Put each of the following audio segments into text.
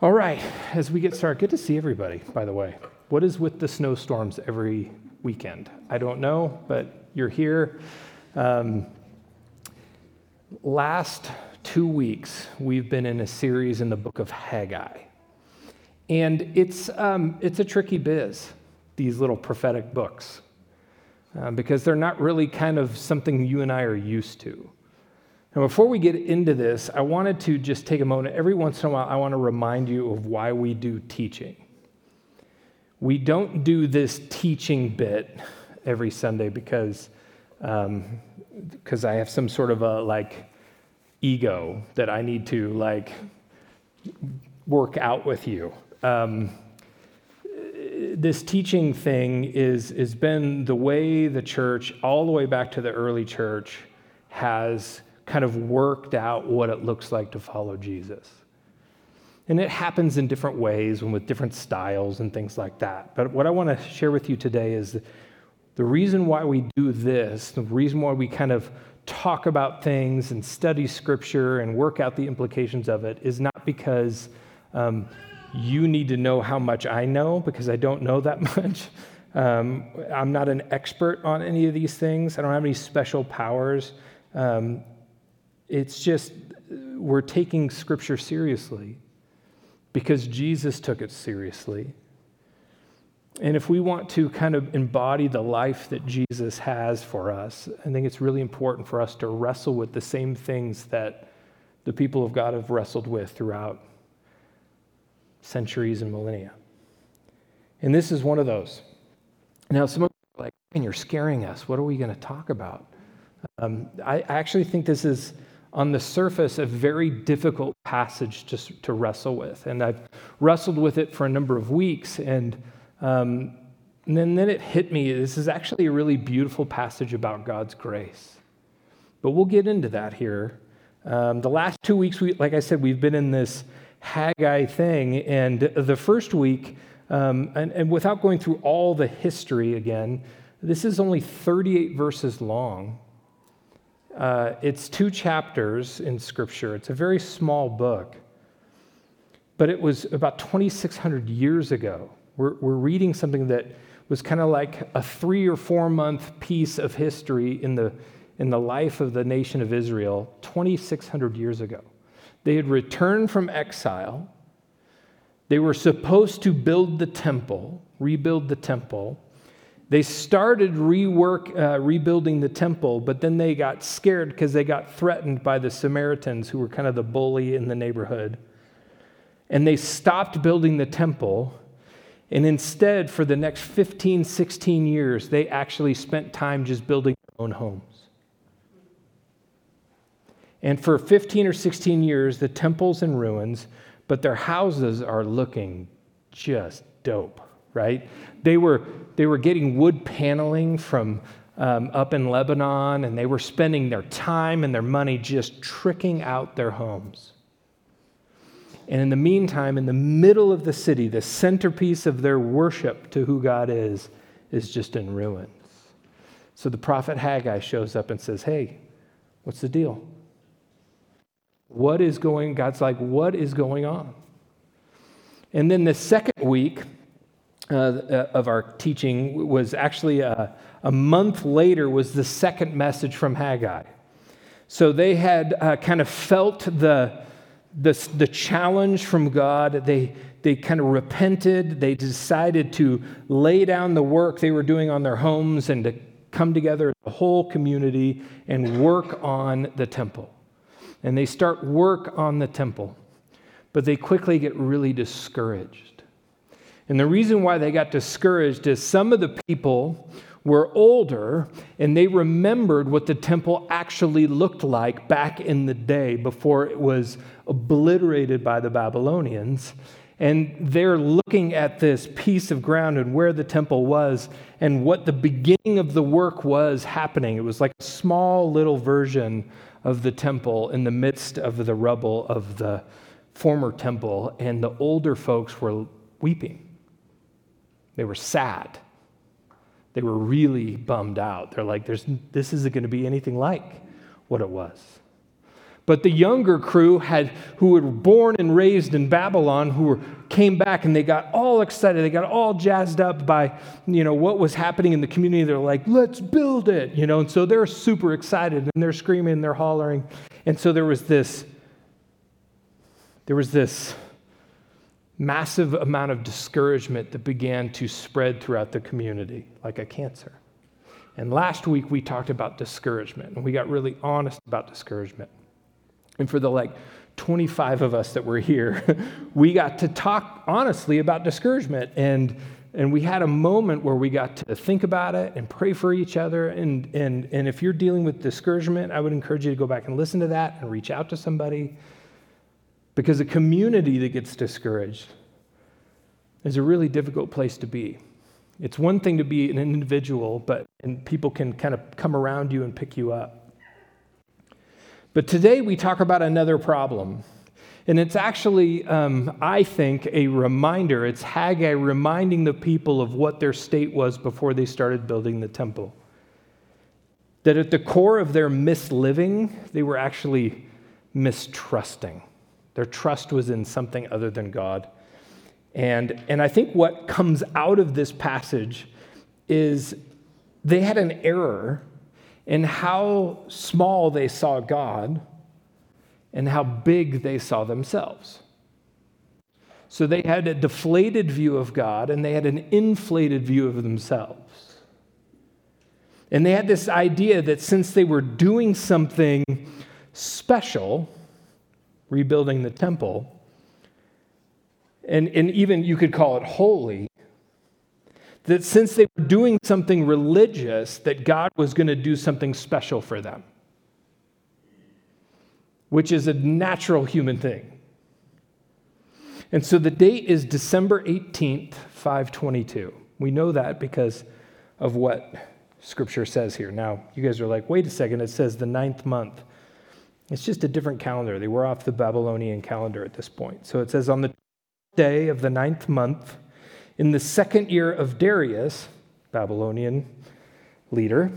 All right, as we get started, good to see everybody, by the way. What is with the snowstorms every weekend? I don't know, but you're here. Um, last two weeks, we've been in a series in the book of Haggai. And it's, um, it's a tricky biz, these little prophetic books, uh, because they're not really kind of something you and I are used to. Now, before we get into this, I wanted to just take a moment. Every once in a while, I want to remind you of why we do teaching. We don't do this teaching bit every Sunday because um, because I have some sort of a like ego that I need to like work out with you. Um, this teaching thing is has been the way the church, all the way back to the early church, has kind of worked out what it looks like to follow Jesus. And it happens in different ways and with different styles and things like that. But what I want to share with you today is the reason why we do this, the reason why we kind of talk about things and study scripture and work out the implications of it is not because um, you need to know how much I know, because I don't know that much. Um, I'm not an expert on any of these things, I don't have any special powers. Um, it's just we're taking Scripture seriously because Jesus took it seriously. And if we want to kind of embody the life that Jesus has for us, I think it's really important for us to wrestle with the same things that the people of God have wrestled with throughout centuries and millennia. And this is one of those. Now, some of you are like, and you're scaring us. What are we going to talk about? Um, I actually think this is on the surface, a very difficult passage to, to wrestle with. And I've wrestled with it for a number of weeks. And, um, and then, then it hit me this is actually a really beautiful passage about God's grace. But we'll get into that here. Um, the last two weeks, we, like I said, we've been in this Haggai thing. And the first week, um, and, and without going through all the history again, this is only 38 verses long. Uh, it's two chapters in Scripture. It's a very small book, but it was about 2,600 years ago. We're, we're reading something that was kind of like a three or four month piece of history in the, in the life of the nation of Israel 2,600 years ago. They had returned from exile. They were supposed to build the temple, rebuild the temple. They started rework, uh, rebuilding the temple, but then they got scared because they got threatened by the Samaritans, who were kind of the bully in the neighborhood. And they stopped building the temple. And instead, for the next 15, 16 years, they actually spent time just building their own homes. And for 15 or 16 years, the temple's in ruins, but their houses are looking just dope right? They were, they were getting wood paneling from um, up in Lebanon, and they were spending their time and their money just tricking out their homes. And in the meantime, in the middle of the city, the centerpiece of their worship to who God is, is just in ruins. So the prophet Haggai shows up and says, Hey, what's the deal? What is going, God's like, what is going on? And then the second week, uh, of our teaching was actually a, uh, a, month later was the second message from haggai. So they had uh, kind of felt the, the, the challenge from god. They, they kind of repented. They decided to lay down the work they were doing on their homes and to come together the whole community and work on the temple. And they start work on the temple but they quickly get really discouraged and the reason why they got discouraged is some of the people were older and they remembered what the temple actually looked like back in the day before it was obliterated by the Babylonians. And they're looking at this piece of ground and where the temple was and what the beginning of the work was happening. It was like a small little version of the temple in the midst of the rubble of the former temple. And the older folks were weeping they were sad. They were really bummed out. They're like, There's, this isn't going to be anything like what it was. But the younger crew had, who were born and raised in Babylon, who were, came back and they got all excited. They got all jazzed up by, you know, what was happening in the community. They're like, let's build it, you know. And so they're super excited and they're screaming and they're hollering. And so there was this, there was this massive amount of discouragement that began to spread throughout the community like a cancer. And last week we talked about discouragement and we got really honest about discouragement. And for the like 25 of us that were here, we got to talk honestly about discouragement. And, and we had a moment where we got to think about it and pray for each other. And, and, and if you're dealing with discouragement, I would encourage you to go back and listen to that and reach out to somebody. Because a community that gets discouraged is a really difficult place to be. It's one thing to be an individual, but and people can kind of come around you and pick you up. But today we talk about another problem. And it's actually, um, I think, a reminder. It's Haggai reminding the people of what their state was before they started building the temple. That at the core of their misliving, they were actually mistrusting. Their trust was in something other than God. And, and I think what comes out of this passage is they had an error in how small they saw God and how big they saw themselves. So they had a deflated view of God and they had an inflated view of themselves. And they had this idea that since they were doing something special, rebuilding the temple, and, and even you could call it holy, that since they were doing something religious, that God was going to do something special for them, which is a natural human thing. And so the date is December 18th, 522. We know that because of what scripture says here. Now, you guys are like, wait a second, it says the ninth month. It's just a different calendar. They were off the Babylonian calendar at this point. So it says on the day of the ninth month, in the second year of Darius, Babylonian leader,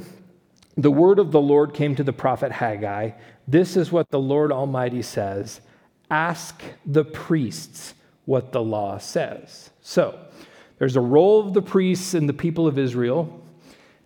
the word of the Lord came to the prophet Haggai. This is what the Lord Almighty says Ask the priests what the law says. So, there's a role of the priests in the people of Israel.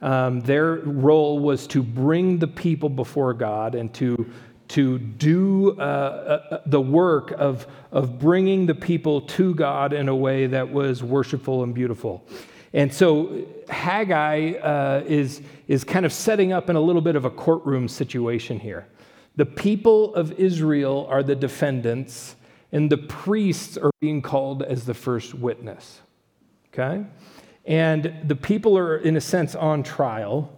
Um, their role was to bring the people before God and to to do uh, uh, the work of, of bringing the people to God in a way that was worshipful and beautiful. And so Haggai uh, is, is kind of setting up in a little bit of a courtroom situation here. The people of Israel are the defendants, and the priests are being called as the first witness. Okay? And the people are, in a sense, on trial.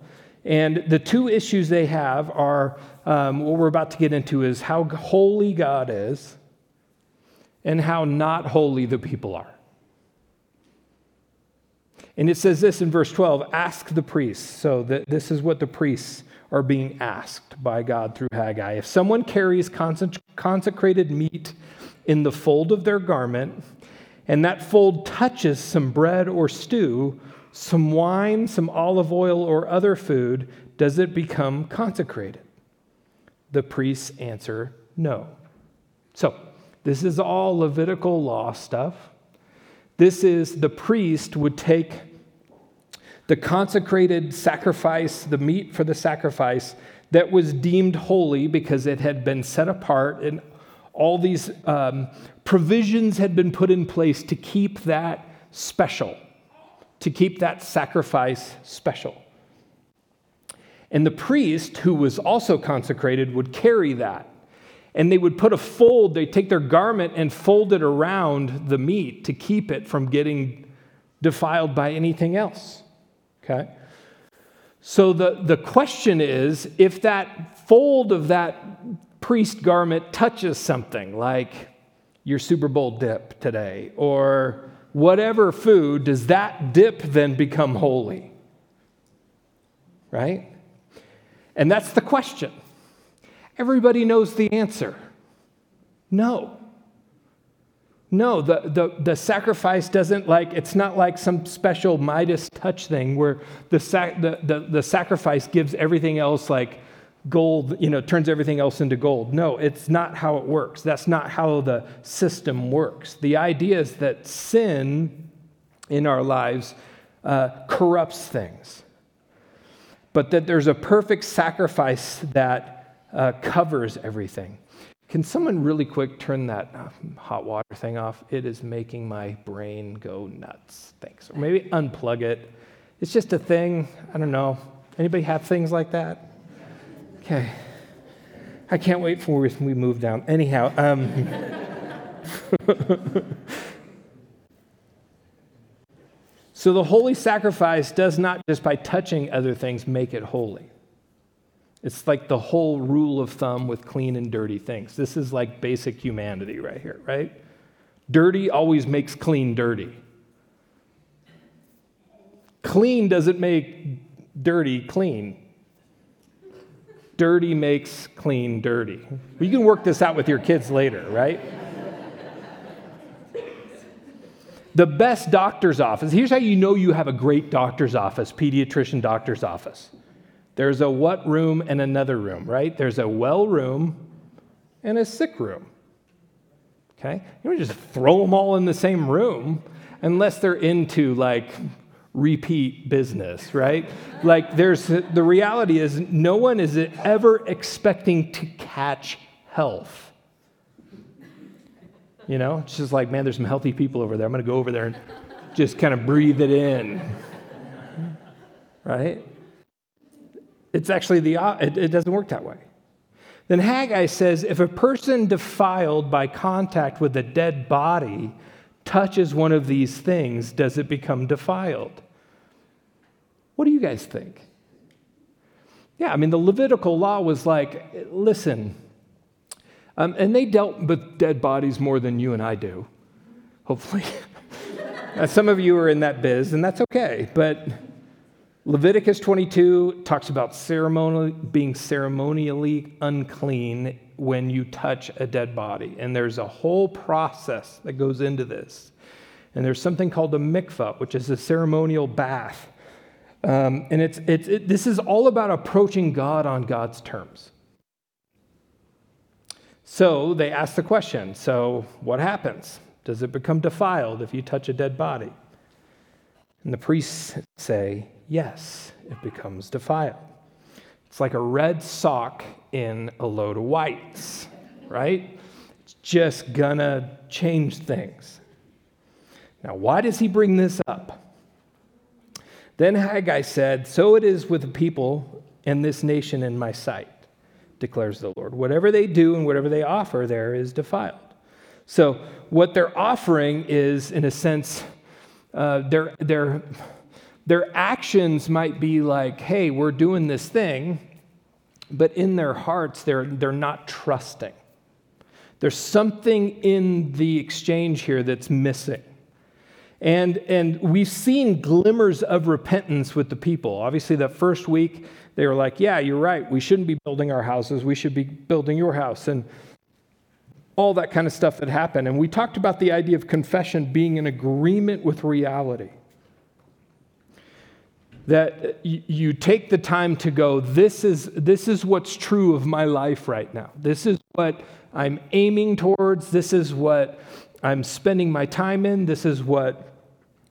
And the two issues they have are um, what we're about to get into is how holy God is and how not holy the people are. And it says this in verse 12 ask the priests. So that this is what the priests are being asked by God through Haggai. If someone carries consecrated meat in the fold of their garment, and that fold touches some bread or stew, some wine, some olive oil, or other food, does it become consecrated? The priests answer no. So, this is all Levitical law stuff. This is the priest would take the consecrated sacrifice, the meat for the sacrifice that was deemed holy because it had been set apart, and all these um, provisions had been put in place to keep that special, to keep that sacrifice special. And the priest, who was also consecrated, would carry that. And they would put a fold, they'd take their garment and fold it around the meat to keep it from getting defiled by anything else. Okay? So the, the question is if that fold of that priest garment touches something like your Super Bowl dip today or whatever food, does that dip then become holy? Right? And that's the question. Everybody knows the answer no. No, the, the, the sacrifice doesn't like, it's not like some special Midas touch thing where the, sac, the, the, the sacrifice gives everything else like gold, you know, turns everything else into gold. No, it's not how it works. That's not how the system works. The idea is that sin in our lives uh, corrupts things, but that there's a perfect sacrifice that uh, covers everything. Can someone really quick turn that uh, hot water thing off? It is making my brain go nuts. Thanks. Or maybe unplug it. It's just a thing. I don't know. Anybody have things like that? Okay. I can't wait for we move down. Anyhow, um, so the holy sacrifice does not just by touching other things make it holy. It's like the whole rule of thumb with clean and dirty things. This is like basic humanity right here, right? Dirty always makes clean dirty. Clean doesn't make dirty clean dirty makes clean dirty. You can work this out with your kids later, right? the best doctor's office, here's how you know you have a great doctor's office, pediatrician doctor's office. There's a what room and another room, right? There's a well room and a sick room. Okay? You don't just throw them all in the same room unless they're into like repeat business, right? like there's the reality is no one is ever expecting to catch health. You know, it's just like, man, there's some healthy people over there. I'm going to go over there and just kind of breathe it in. Right? It's actually the it, it doesn't work that way. Then Haggai says if a person defiled by contact with a dead body touches one of these things, does it become defiled? What do you guys think? Yeah, I mean, the Levitical law was like, listen, um, and they dealt with dead bodies more than you and I do, hopefully. Some of you are in that biz, and that's okay. But Leviticus 22 talks about ceremonially, being ceremonially unclean when you touch a dead body. And there's a whole process that goes into this. And there's something called a mikvah, which is a ceremonial bath um, and it's, it's, it, this is all about approaching God on God's terms. So they ask the question so, what happens? Does it become defiled if you touch a dead body? And the priests say, yes, it becomes defiled. It's like a red sock in a load of whites, right? It's just gonna change things. Now, why does he bring this up? Then Haggai said, So it is with the people and this nation in my sight, declares the Lord. Whatever they do and whatever they offer there is defiled. So, what they're offering is, in a sense, uh, their, their, their actions might be like, hey, we're doing this thing, but in their hearts, they're, they're not trusting. There's something in the exchange here that's missing. And, and we've seen glimmers of repentance with the people. Obviously, that first week, they were like, Yeah, you're right. We shouldn't be building our houses. We should be building your house. And all that kind of stuff that happened. And we talked about the idea of confession being in agreement with reality. That you take the time to go, this is, this is what's true of my life right now. This is what I'm aiming towards. This is what I'm spending my time in. This is what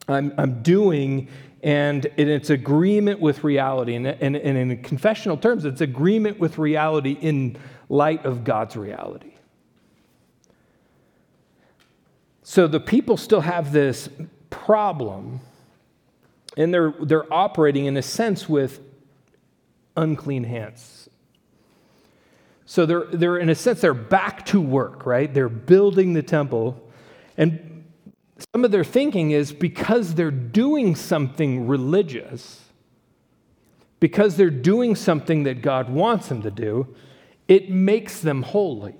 I'm, I'm doing, and it's agreement with reality. And, and, and in confessional terms, it's agreement with reality in light of God's reality. So the people still have this problem, and they're, they're operating in a sense with unclean hands. So they're, they're, in a sense, they're back to work, right? They're building the temple. And some of their thinking is because they're doing something religious, because they're doing something that God wants them to do, it makes them holy.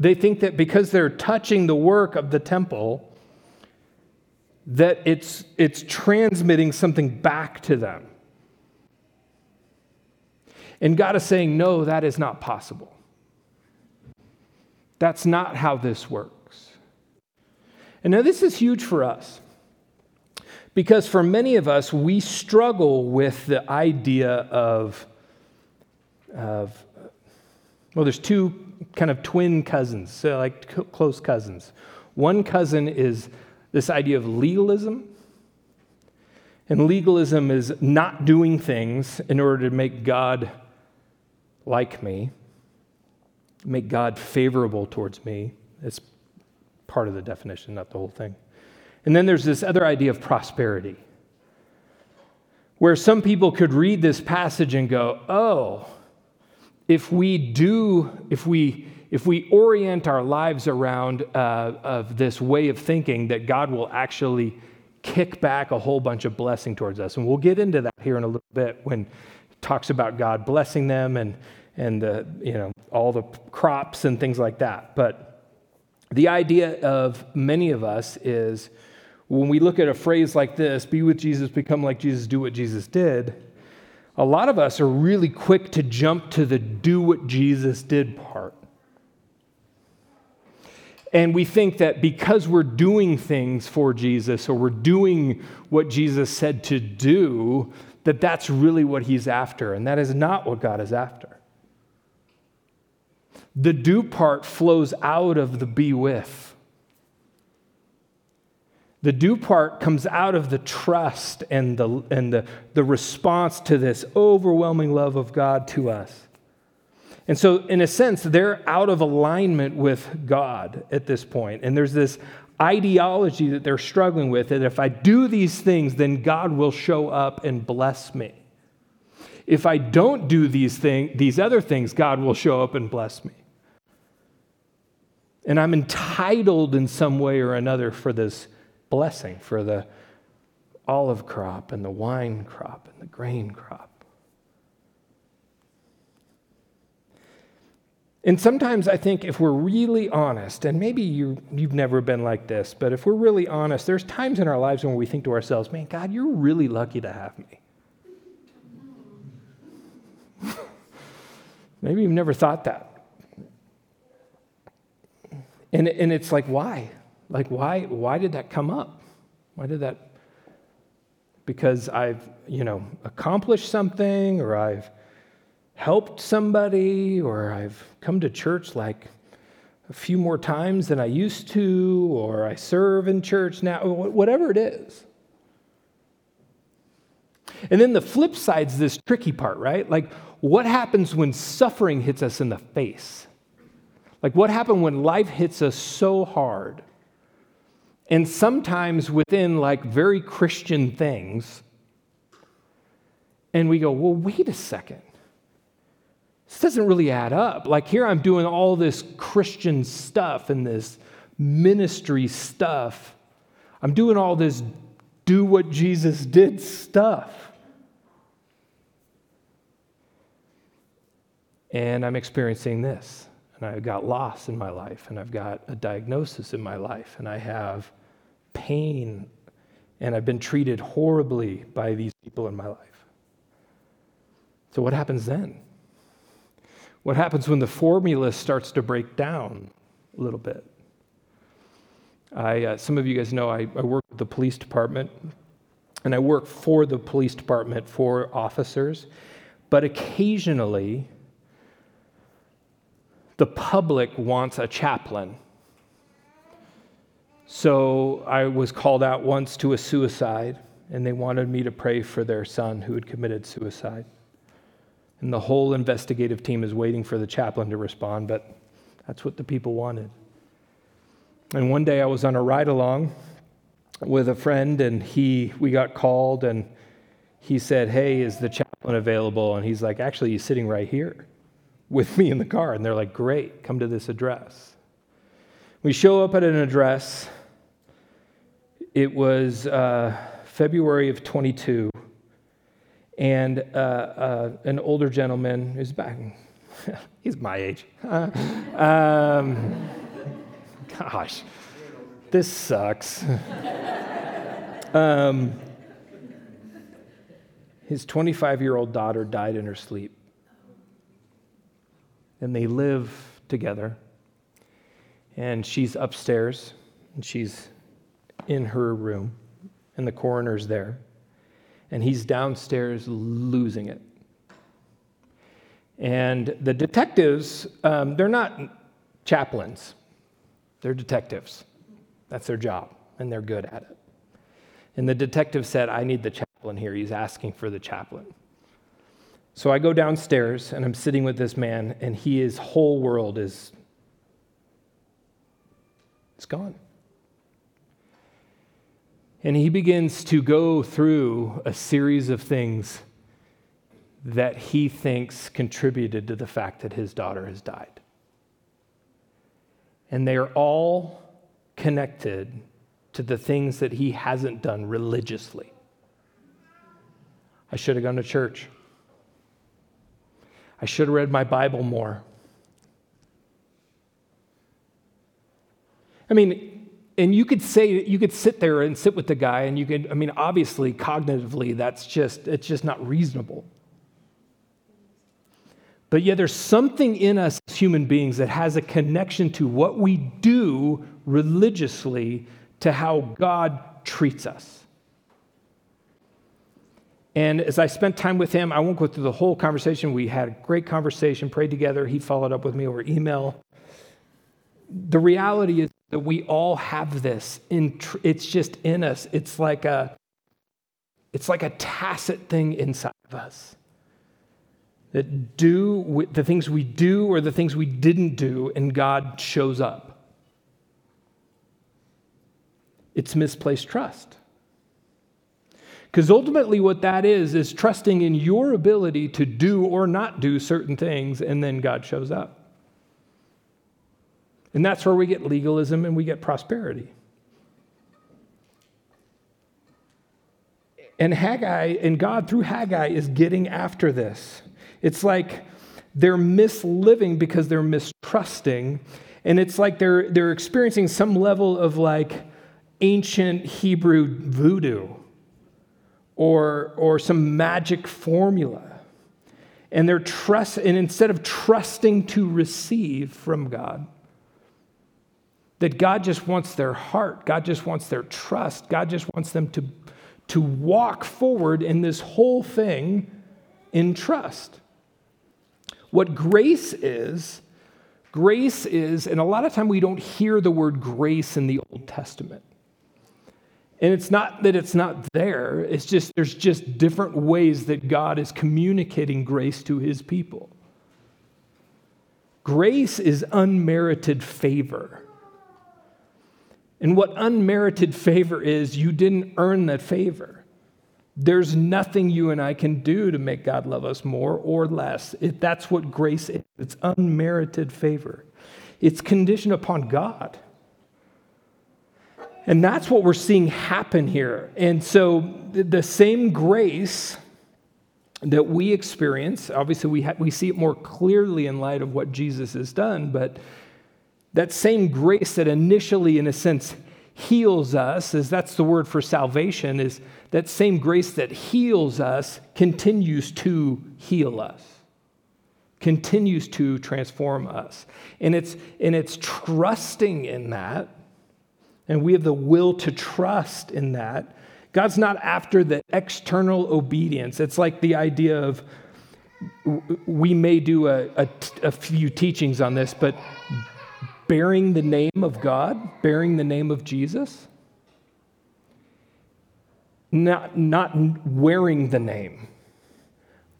They think that because they're touching the work of the temple, that it's, it's transmitting something back to them. And God is saying, no, that is not possible. That's not how this works. And now this is huge for us Because for many of us, we struggle with the idea of, of well, there's two kind of twin cousins, so like close cousins. One cousin is this idea of legalism. And legalism is not doing things in order to make God like me, make God favorable towards me. It's part of the definition, not the whole thing. And then there's this other idea of prosperity, where some people could read this passage and go, oh, if we do, if we if we orient our lives around uh, of this way of thinking, that God will actually kick back a whole bunch of blessing towards us, and we'll get into that here in a little bit when it talks about God blessing them and and the you know all the crops and things like that. But the idea of many of us is when we look at a phrase like this, be with Jesus, become like Jesus, do what Jesus did, a lot of us are really quick to jump to the do what Jesus did part. And we think that because we're doing things for Jesus or we're doing what Jesus said to do, that that's really what he's after. And that is not what God is after. The do part flows out of the be with. The do part comes out of the trust and, the, and the, the response to this overwhelming love of God to us. And so, in a sense, they're out of alignment with God at this point. And there's this ideology that they're struggling with that if I do these things, then God will show up and bless me. If I don't do these, thing, these other things, God will show up and bless me. And I'm entitled in some way or another for this blessing for the olive crop and the wine crop and the grain crop. And sometimes I think if we're really honest, and maybe you, you've never been like this, but if we're really honest, there's times in our lives when we think to ourselves, man, God, you're really lucky to have me. Maybe you've never thought that. And, and it's like, why? Like, why, why did that come up? Why did that? Because I've, you know, accomplished something, or I've helped somebody, or I've come to church like a few more times than I used to, or I serve in church now, whatever it is. And then the flip side's this tricky part, right? Like, what happens when suffering hits us in the face? Like, what happened when life hits us so hard? And sometimes within like very Christian things, and we go, well, wait a second. This doesn't really add up. Like here I'm doing all this Christian stuff and this ministry stuff. I'm doing all this do what Jesus did stuff. And I'm experiencing this and I've got loss in my life, and I've got a diagnosis in my life, and I have pain, and I've been treated horribly by these people in my life. So, what happens then? What happens when the formula starts to break down a little bit? I, uh, some of you guys know I, I work with the police department, and I work for the police department for officers, but occasionally, the public wants a chaplain. So I was called out once to a suicide, and they wanted me to pray for their son who had committed suicide. And the whole investigative team is waiting for the chaplain to respond, but that's what the people wanted. And one day I was on a ride along with a friend, and he, we got called, and he said, Hey, is the chaplain available? And he's like, Actually, he's sitting right here with me in the car. And they're like, Great, come to this address. We show up at an address. It was uh, February of 22. And uh, uh, an older gentleman is back. He's my age. um, gosh, this sucks. um, his 25 year old daughter died in her sleep and they live together. And she's upstairs, and she's in her room, and the coroner's there. And he's downstairs losing it. And the detectives, um, they're not chaplains, they're detectives. That's their job, and they're good at it. And the detective said, I need the chaplain here. He's asking for the chaplain. So I go downstairs and I'm sitting with this man, and he, his whole world is it's gone. And he begins to go through a series of things that he thinks contributed to the fact that his daughter has died. And they are all connected to the things that he hasn't done religiously. I should have gone to church. I should have read my Bible more. I mean, and you could say you could sit there and sit with the guy and you could I mean obviously cognitively that's just it's just not reasonable. But yet there's something in us as human beings that has a connection to what we do religiously to how God treats us. And as I spent time with him, I won't go through the whole conversation. We had a great conversation, prayed together. He followed up with me over email. The reality is that we all have this. In tr- it's just in us. It's like a, it's like a tacit thing inside of us. That do the things we do or the things we didn't do, and God shows up. It's misplaced trust. Because ultimately, what that is, is trusting in your ability to do or not do certain things, and then God shows up. And that's where we get legalism and we get prosperity. And Haggai, and God through Haggai is getting after this. It's like they're misliving because they're mistrusting. And it's like they're, they're experiencing some level of like ancient Hebrew voodoo or, or some magic formula. And they're trust, and instead of trusting to receive from God, that God just wants their heart, God just wants their trust, God just wants them to, to walk forward in this whole thing in trust. What grace is, grace is, and a lot of time we don't hear the word grace in the Old Testament. And it's not that it's not there, it's just there's just different ways that God is communicating grace to his people. Grace is unmerited favor. And what unmerited favor is, you didn't earn that favor. There's nothing you and I can do to make God love us more or less. It, that's what grace is it's unmerited favor, it's conditioned upon God. And that's what we're seeing happen here. And so the same grace that we experience, obviously we, ha- we see it more clearly in light of what Jesus has done, but that same grace that initially, in a sense, heals us, as that's the word for salvation, is that same grace that heals us continues to heal us continues to transform us and it's and it's trusting in that and we have the will to trust in that. God's not after the external obedience. It's like the idea of we may do a, a, a, few teachings on this, but bearing the name of God, bearing the name of Jesus, not, not wearing the name,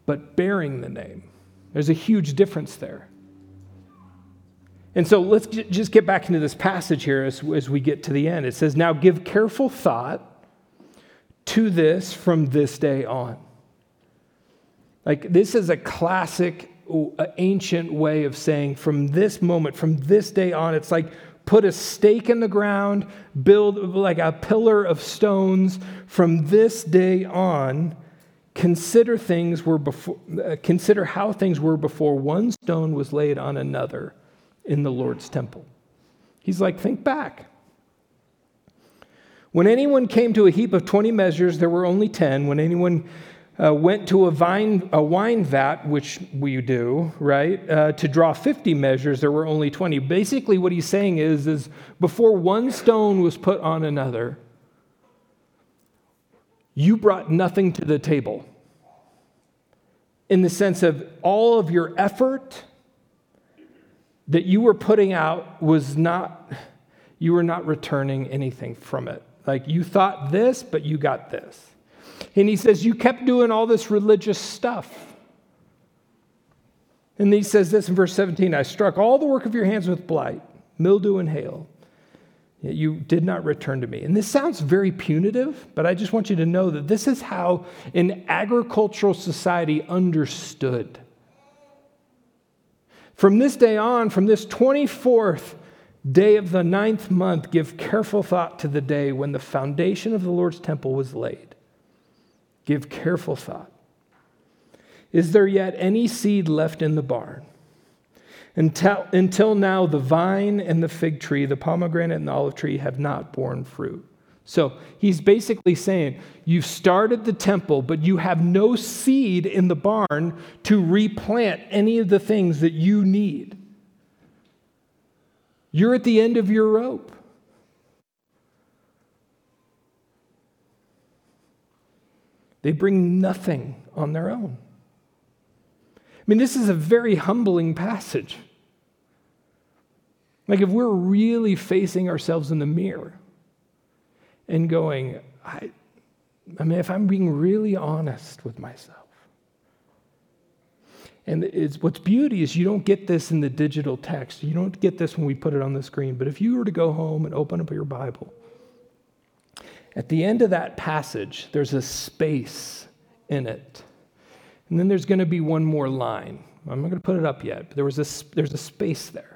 but bearing the name. There's a huge difference there. And so let's just get back into this passage here as, as we get to the end. It says, Now give careful thought to this from this day on. Like, this is a classic, ancient way of saying from this moment, from this day on, it's like put a stake in the ground, build like a pillar of stones. From this day on, consider things were before, uh, consider how things were before one stone was laid on another in the Lord's temple. He's like, think back. When anyone came to a heap of 20 measures, there were only 10. When anyone uh, went to a, vine, a wine vat, which we do, right, uh, to draw 50 measures, there were only 20. Basically, what he's saying is, is before one stone was put on another, you brought nothing to the table. In the sense of all of your effort that you were putting out was not, you were not returning anything from it. Like you thought this, but you got this. And he says, You kept doing all this religious stuff. And he says this in verse 17 I struck all the work of your hands with blight, mildew, and hail. Yet you did not return to me. And this sounds very punitive, but I just want you to know that this is how an agricultural society understood. From this day on, from this 24th day of the ninth month, give careful thought to the day when the foundation of the Lord's temple was laid. Give careful thought. Is there yet any seed left in the barn? Until, until now, the vine and the fig tree, the pomegranate and the olive tree have not borne fruit. So he's basically saying, You've started the temple, but you have no seed in the barn to replant any of the things that you need. You're at the end of your rope. They bring nothing on their own. I mean, this is a very humbling passage. Like, if we're really facing ourselves in the mirror and going, I, I mean, if I'm being really honest with myself, and it's, what's beauty is you don't get this in the digital text. You don't get this when we put it on the screen. But if you were to go home and open up your Bible, at the end of that passage, there's a space in it and then there's going to be one more line. I'm not going to put it up yet, but there was a, there's a space there.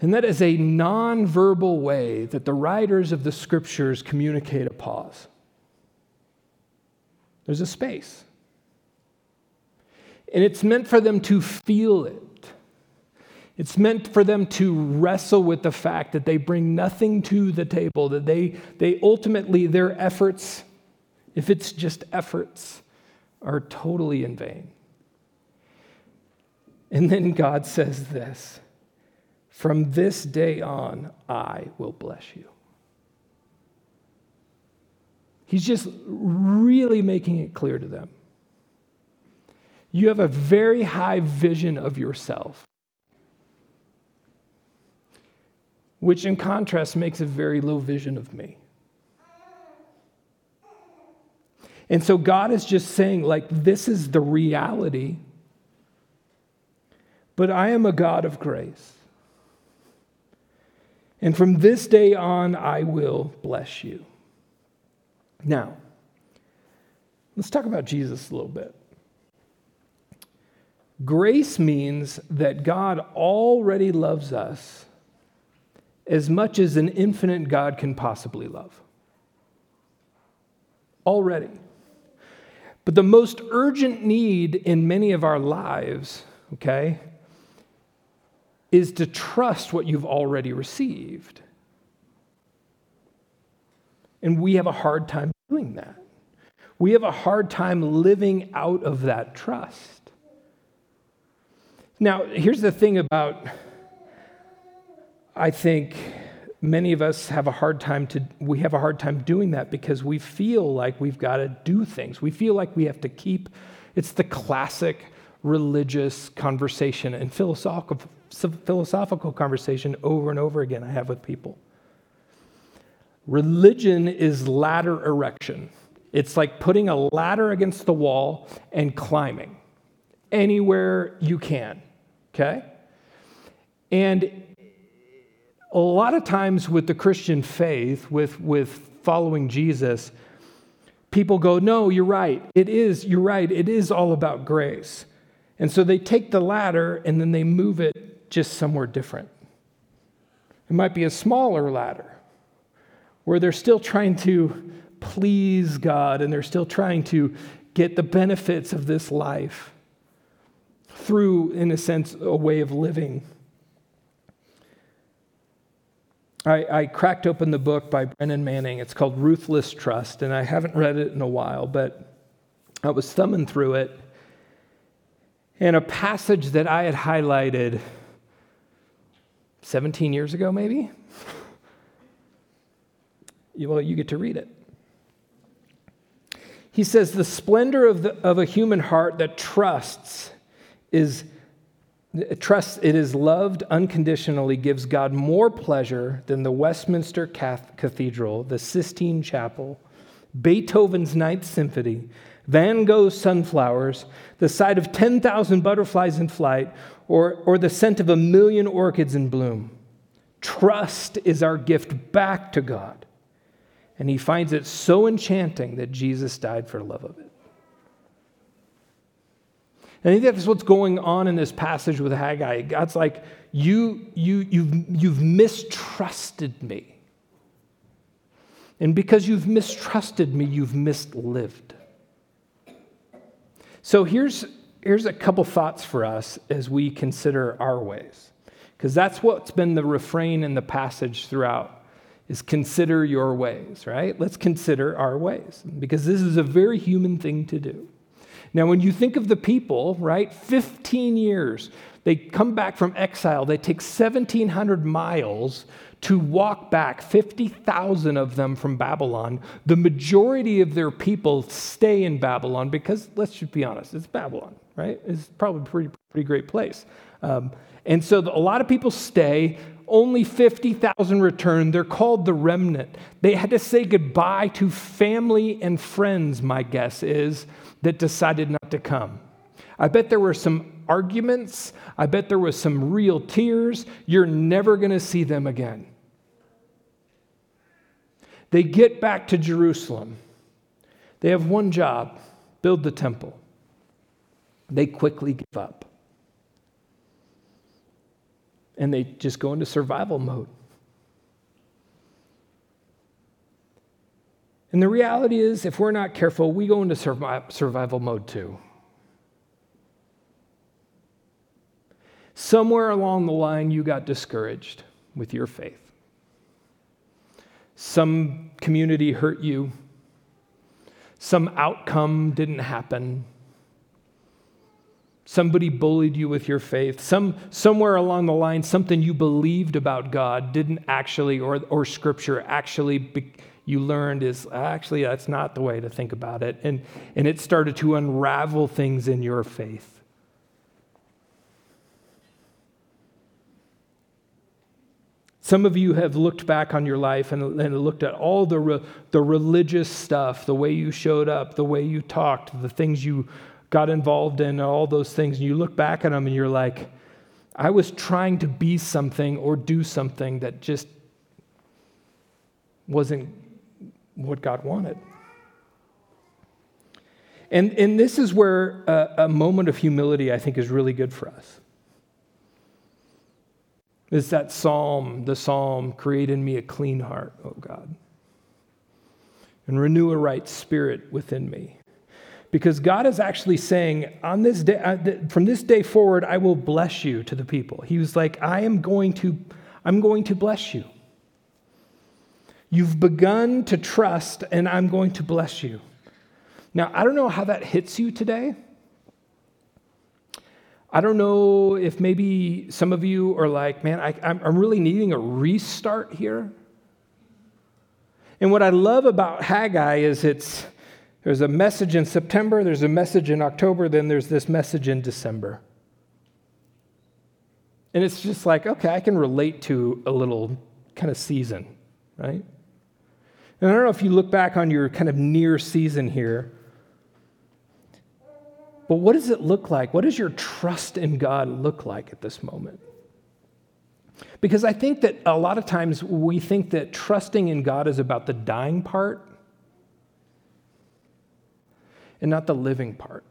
And that is a nonverbal way that the writers of the scriptures communicate a pause. There's a space. And it's meant for them to feel it. It's meant for them to wrestle with the fact that they bring nothing to the table, that they, they ultimately, their efforts, if it's just efforts, are totally in vain. And then God says this From this day on, I will bless you. He's just really making it clear to them. You have a very high vision of yourself, which in contrast makes a very low vision of me. And so God is just saying, like, this is the reality. But I am a God of grace. And from this day on, I will bless you. Now, let's talk about Jesus a little bit. Grace means that God already loves us as much as an infinite God can possibly love. Already. But the most urgent need in many of our lives, okay, is to trust what you've already received. And we have a hard time doing that. We have a hard time living out of that trust. Now, here's the thing about, I think, many of us have a hard time to we have a hard time doing that because we feel like we've got to do things we feel like we have to keep it's the classic religious conversation and philosophical philosophical conversation over and over again i have with people religion is ladder erection it's like putting a ladder against the wall and climbing anywhere you can okay and a lot of times with the Christian faith, with, with following Jesus, people go, No, you're right. It is, you're right. It is all about grace. And so they take the ladder and then they move it just somewhere different. It might be a smaller ladder where they're still trying to please God and they're still trying to get the benefits of this life through, in a sense, a way of living. I, I, cracked open the book by Brennan Manning. It's called Ruthless Trust, and I haven't read it in a while, but I was thumbing through it. And a passage that I had highlighted 17 years ago, maybe? well, you get to read it. He says, The splendor of, the, of a human heart that trusts is trusts it is loved unconditionally gives God more pleasure than the Westminster Cathedral, the Sistine Chapel, Beethoven's Ninth Symphony, Van Gogh's sunflowers, the sight of 10,000 butterflies in flight, or, or the scent of a million orchids in bloom. Trust is our gift back to God. And he finds it so enchanting that Jesus died for love of it. And I think that's what's going on in this passage with Haggai. God's like, you, you, you've, you've mistrusted me. And because you've mistrusted me, you've mislived. So here's, here's a couple thoughts for us as we consider our ways. Because that's what's been the refrain in the passage throughout is consider your ways, right? Let's consider our ways because this is a very human thing to do. Now, when you think of the people, right, 15 years, they come back from exile, they take 1,700 miles to walk back 50,000 of them from Babylon. The majority of their people stay in Babylon because, let's just be honest, it's Babylon, right? It's probably a pretty, pretty great place. Um, and so a lot of people stay. Only 50,000 return. They're called the remnant. They had to say goodbye to family and friends, my guess is, that decided not to come. I bet there were some arguments. I bet there was some real tears. You're never going to see them again. They get back to Jerusalem. They have one job build the temple. They quickly give up. And they just go into survival mode. And the reality is, if we're not careful, we go into survival mode too. Somewhere along the line, you got discouraged with your faith. Some community hurt you, some outcome didn't happen. Somebody bullied you with your faith. Some, somewhere along the line, something you believed about God didn't actually, or, or Scripture actually, be, you learned is actually that's not the way to think about it. And, and it started to unravel things in your faith. Some of you have looked back on your life and, and looked at all the, re, the religious stuff, the way you showed up, the way you talked, the things you got involved in, all those things. And you look back at them and you're like, I was trying to be something or do something that just wasn't what God wanted. And, and this is where a, a moment of humility, I think, is really good for us. It's that psalm, the psalm, create in me a clean heart, O God, and renew a right spirit within me. Because God is actually saying, on this day, uh, from this day forward, I will bless you to the people. He was like, I am going to, I'm going to bless you. You've begun to trust, and I'm going to bless you. Now, I don't know how that hits you today. I don't know if maybe some of you are like, man, I, am really needing a restart here. And what I love about Haggai is it's there's a message in September, there's a message in October, then there's this message in December. And it's just like, okay, I can relate to a little kind of season, right? And I don't know if you look back on your kind of near season here, but what does it look like? What does your trust in God look like at this moment? Because I think that a lot of times we think that trusting in God is about the dying part and not the living part.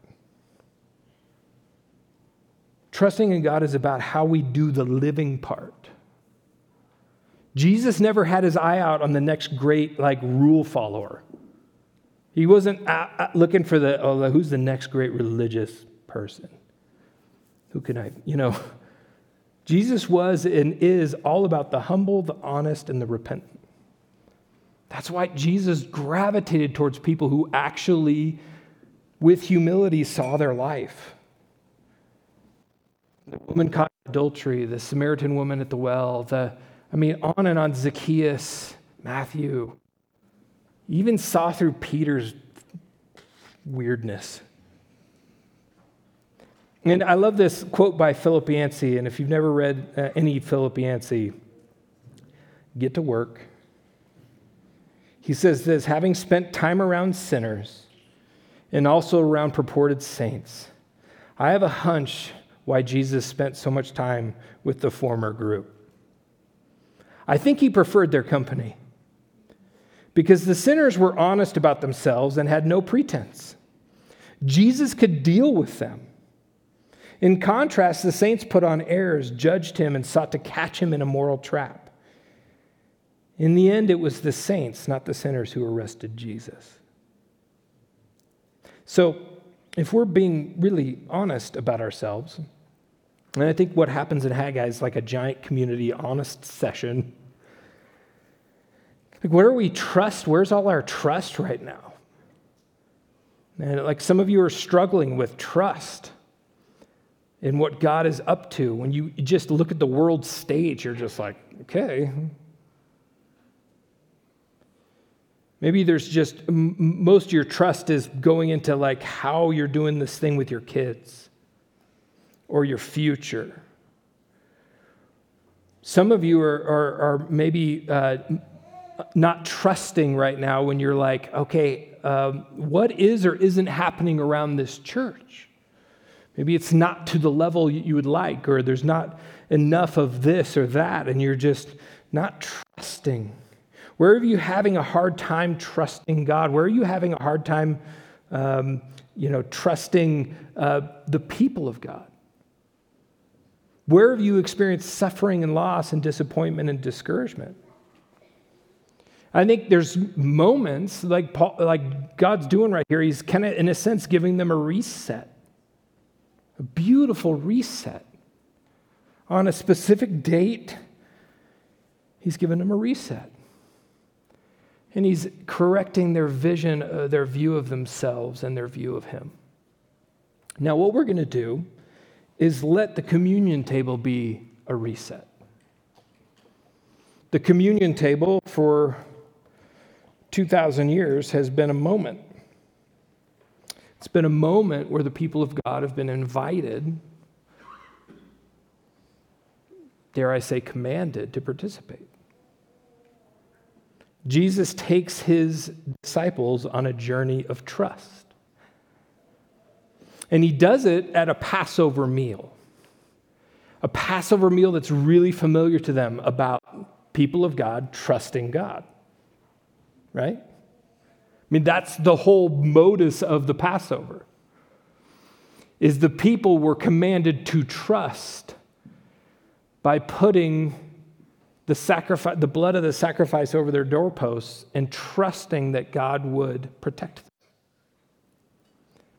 Trusting in God is about how we do the living part. Jesus never had his eye out on the next great like rule follower. He wasn't uh, uh, looking for the, oh, who's the next great religious person? Who can I, you know? Jesus was and is all about the humble, the honest, and the repentant. That's why Jesus gravitated towards people who actually, with humility, saw their life. The woman caught in adultery, the Samaritan woman at the well, the, I mean, on and on, Zacchaeus, Matthew, even saw through Peter's weirdness. And I love this quote by Philip Yancey. And if you've never read uh, any Philip Yancey, get to work. He says this having spent time around sinners and also around purported saints, I have a hunch why Jesus spent so much time with the former group. I think he preferred their company because the sinners were honest about themselves and had no pretense. Jesus could deal with them. In contrast, the saints put on airs, judged him, and sought to catch him in a moral trap. In the end, it was the saints, not the sinners, who arrested Jesus. So, if we're being really honest about ourselves, and I think what happens in Haggai is like a giant community honest session. Like, where are we trust? Where's all our trust right now? And like some of you are struggling with trust in what God is up to. When you just look at the world stage, you're just like, okay. Maybe there's just most of your trust is going into like how you're doing this thing with your kids or your future. Some of you are, are, are maybe uh, not trusting right now when you're like, okay, um, what is or isn't happening around this church? Maybe it's not to the level you would like, or there's not enough of this or that, and you're just not trusting. Where are you having a hard time trusting God? Where are you having a hard time, um, you know, trusting uh, the people of God? Where have you experienced suffering and loss and disappointment and discouragement? I think there's moments like Paul, like God's doing right here. He's kind of, in a sense, giving them a reset, a beautiful reset. On a specific date, He's given them a reset. And He's correcting their vision, uh, their view of themselves, and their view of Him. Now, what we're going to do is let the communion table be a reset. The communion table for 2,000 years has been a moment. It's been a moment where the people of God have been invited, dare I say, commanded to participate. Jesus takes his disciples on a journey of trust. And he does it at a Passover meal, a Passover meal that's really familiar to them about people of God trusting God. Right? I mean, that's the whole modus of the Passover. Is the people were commanded to trust by putting the sacrifice, the blood of the sacrifice over their doorposts and trusting that God would protect them.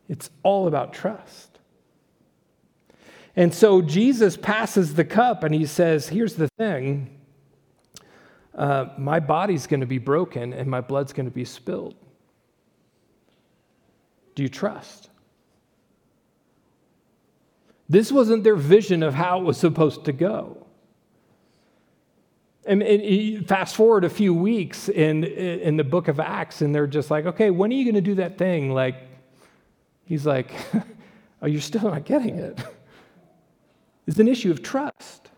It's all about trust. And so Jesus passes the cup and he says, Here's the thing uh, my body's going to be broken and my blood's going to be spilled. Do you trust? This wasn't their vision of how it was supposed to go. And, and, fast forward a few weeks in, in the book of Acts, and they're just like, okay, when are you going to do that thing? Like, He's like, Oh, you're still not getting it. It's an issue of trust.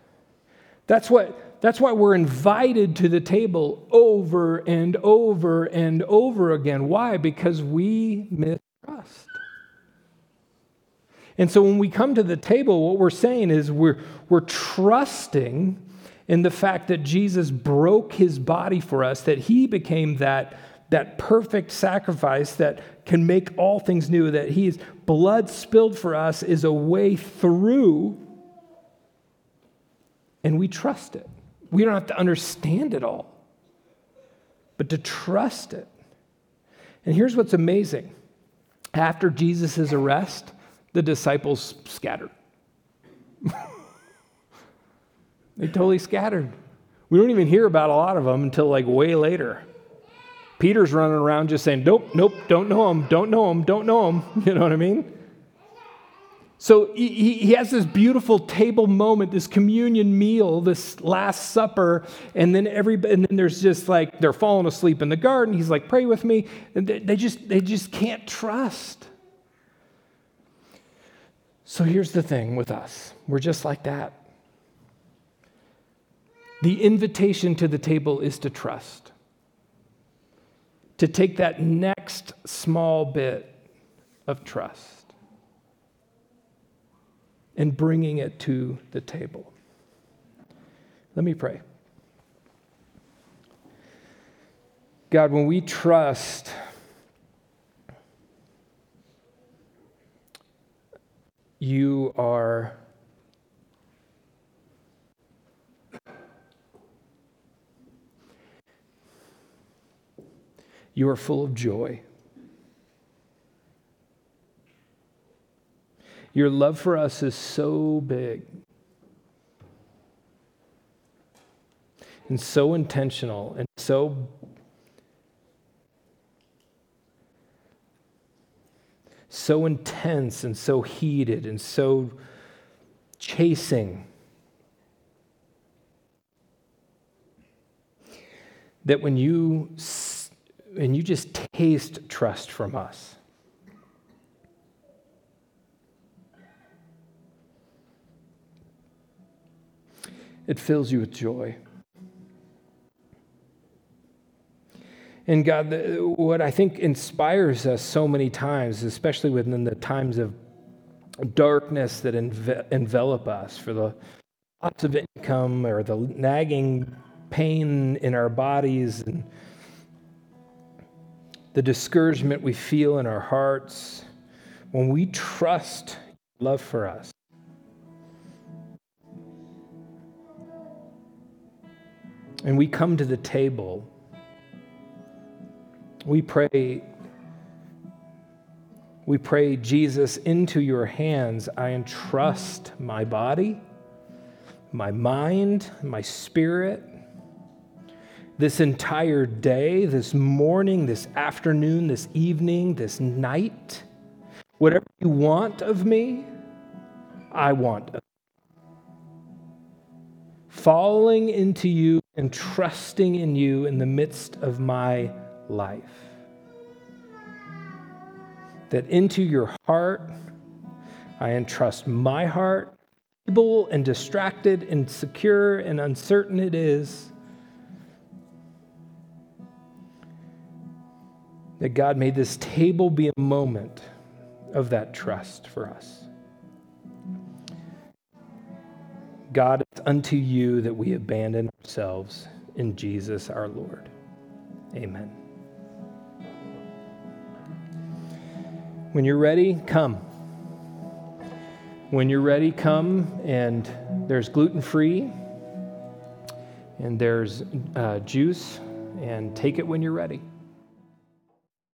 That's, what, that's why we're invited to the table over and over and over again. Why? Because we mistrust. And so when we come to the table, what we're saying is we're, we're trusting in the fact that Jesus broke his body for us, that he became that that perfect sacrifice that can make all things new, that His blood spilled for us is a way through, and we trust it. We don't have to understand it all, but to trust it. And here's what's amazing after Jesus' arrest, the disciples scattered. they totally scattered. We don't even hear about a lot of them until like way later. Peter's running around just saying, Nope, nope, don't know him, don't know him, don't know him. You know what I mean? So he, he has this beautiful table moment, this communion meal, this Last Supper, and then every and then there's just like they're falling asleep in the garden. He's like, "Pray with me," and they, they just they just can't trust. So here's the thing with us: we're just like that. The invitation to the table is to trust, to take that next small bit of trust and bringing it to the table. Let me pray. God, when we trust, you are you are full of joy. Your love for us is so big and so intentional and so so intense and so heated and so chasing that when you and you just taste trust from us it fills you with joy. And God, what I think inspires us so many times, especially within the times of darkness that envelop us, for the lots of income or the nagging pain in our bodies and the discouragement we feel in our hearts, when we trust love for us, and we come to the table, we pray, we pray, Jesus, into your hands. I entrust my body, my mind, my spirit. This entire day, this morning, this afternoon, this evening, this night, whatever you want of me, I want falling into you and trusting in you in the midst of my life. That into your heart, I entrust my heart, feeble and distracted and secure and uncertain it is. That God made this table be a moment of that trust for us. God, it's unto you that we abandon ourselves in Jesus our Lord. Amen. When you're ready, come. When you're ready, come, and there's gluten free, and there's uh, juice, and take it when you're ready.